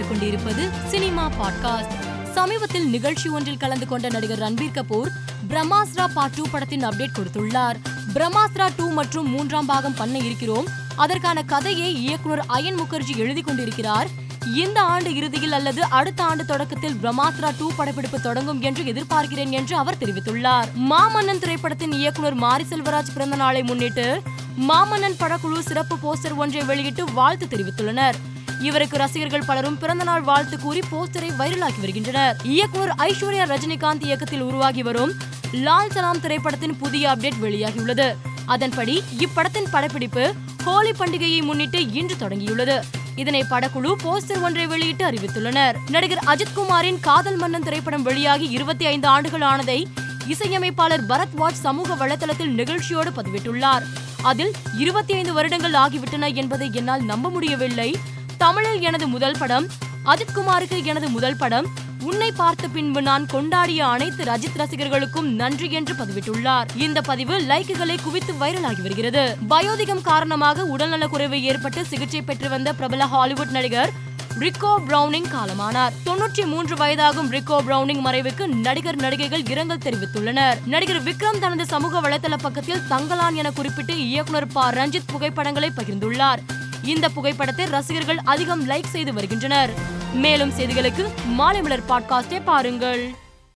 கேட்டுக்கொண்டிருப்பது cinema podcast. சமீபத்தில் நிகழ்ச்சி ஒன்றில் கலந்து கொண்ட நடிகர் ரன்பீர் கபூர் பிரம்மாஸ்ரா பார்ட் டூ படத்தின் அப்டேட் கொடுத்துள்ளார். பிரம்மாஸ்ரா டூ மற்றும் மூன்றாம் பாகம் பண்ண இருக்கிறோம். அதற்கான கதையை இயக்குனர் அயன் முகர்ஜி எழுதி கொண்டிருக்கிறார். இந்த ஆண்டு இறுதியில் அல்லது அடுத்த ஆண்டு தொடக்கத்தில் பிரம்மாஸ்ரா டூ படப்பிடிப்பு தொடங்கும் என்று எதிர்பார்க்கிறேன் என்று அவர் தெரிவித்துள்ளார். மாமன்னன் திரைப்படத்தின் இயக்குனர் மாரி செல்வராஜ் பிறந்த நாளை முன்னிட்டு மாமன்னன் படக்குழு சிறப்பு போஸ்டர் ஒன்றை வெளியிட்டு வாழ்த்து தெரிவித்துள்ளனர். இவருக்கு ரசிகர்கள் பலரும் பிறந்தநாள் வாழ்த்து கூறி போஸ்டரை வைரலாக்கி வருகின்றனர். இயக்குனர் ஐஸ்வர்யா ரஜினிகாந்த் இயக்கத்தில் உருவாகி வரும் லால் சலாம் திரைப்படத்தின் புதிய அப்டேட் வெளியாகியுள்ளது. அதன்படி இப்படத்தின் படப்பிடிப்பு ஹோலி பண்டிகையை முன்னிட்டு இன்று தொடங்கியுள்ளது. இதனை படக்குழு போஸ்டர் ஒன்றை வெளியிட்டு அறிவித்துள்ளனர். நடிகர் அஜித்குமாரின் காதல் மன்னன் திரைப்படம் வெளியாகி இருபத்தி ஐந்து ஆண்டுகள் ஆனதை இசையமைப்பாளர் பரத்வாஜ் சமூக வலைதளத்தில் நிகழ்ச்சியோடு பதிவிட்டுள்ளார். அதில் இருபத்தி ஐந்து வருடங்கள் ஆகிவிட்டன என்பதை என்னால் நம்ப முடியவில்லை. தமிழில் எனது முதல் படம் அஜித்குமாருக்கு எனது முதல் படம் உன்னை பார்த்த பின்பு நான் கொண்டாடிய அனைத்து ரஜித் ரசிகர்களுக்கும் நன்றி என்று பதிவிட்டுள்ளார். இந்த பதிவு லைக்குகளை குவித்து வைரலாகி வருகிறது. வயோதிகம் காரணமாக உடல்நலக் குறைவு ஏற்பட்டு சிகிச்சை பெற்று வந்த பிரபல ஹாலிவுட் நடிகர் ரிக்கோ பிரவுனிங் காலமானார். தொன்னூற்றி மூன்று வயதாகும் ரிக்கோ பிரவுனிங் மறைவுக்கு நடிகர் நடிகைகள் இரங்கல் தெரிவித்துள்ளனர். நடிகர் விக்ரம் தனது சமூக வலைதள பக்கத்தில் தங்கலான் என குறிப்பிட்டு இயக்குனர் ப. ரஞ்சித் புகைப்படங்களை பகிர்ந்துள்ளார். இந்த புகைப்படத்தை ரசிகர்கள் அதிகம் லைக் செய்து வருகின்றனர். மேலும் செய்திகளுக்கு மாலை மலர் பாட்காஸ்டை பாருங்கள்.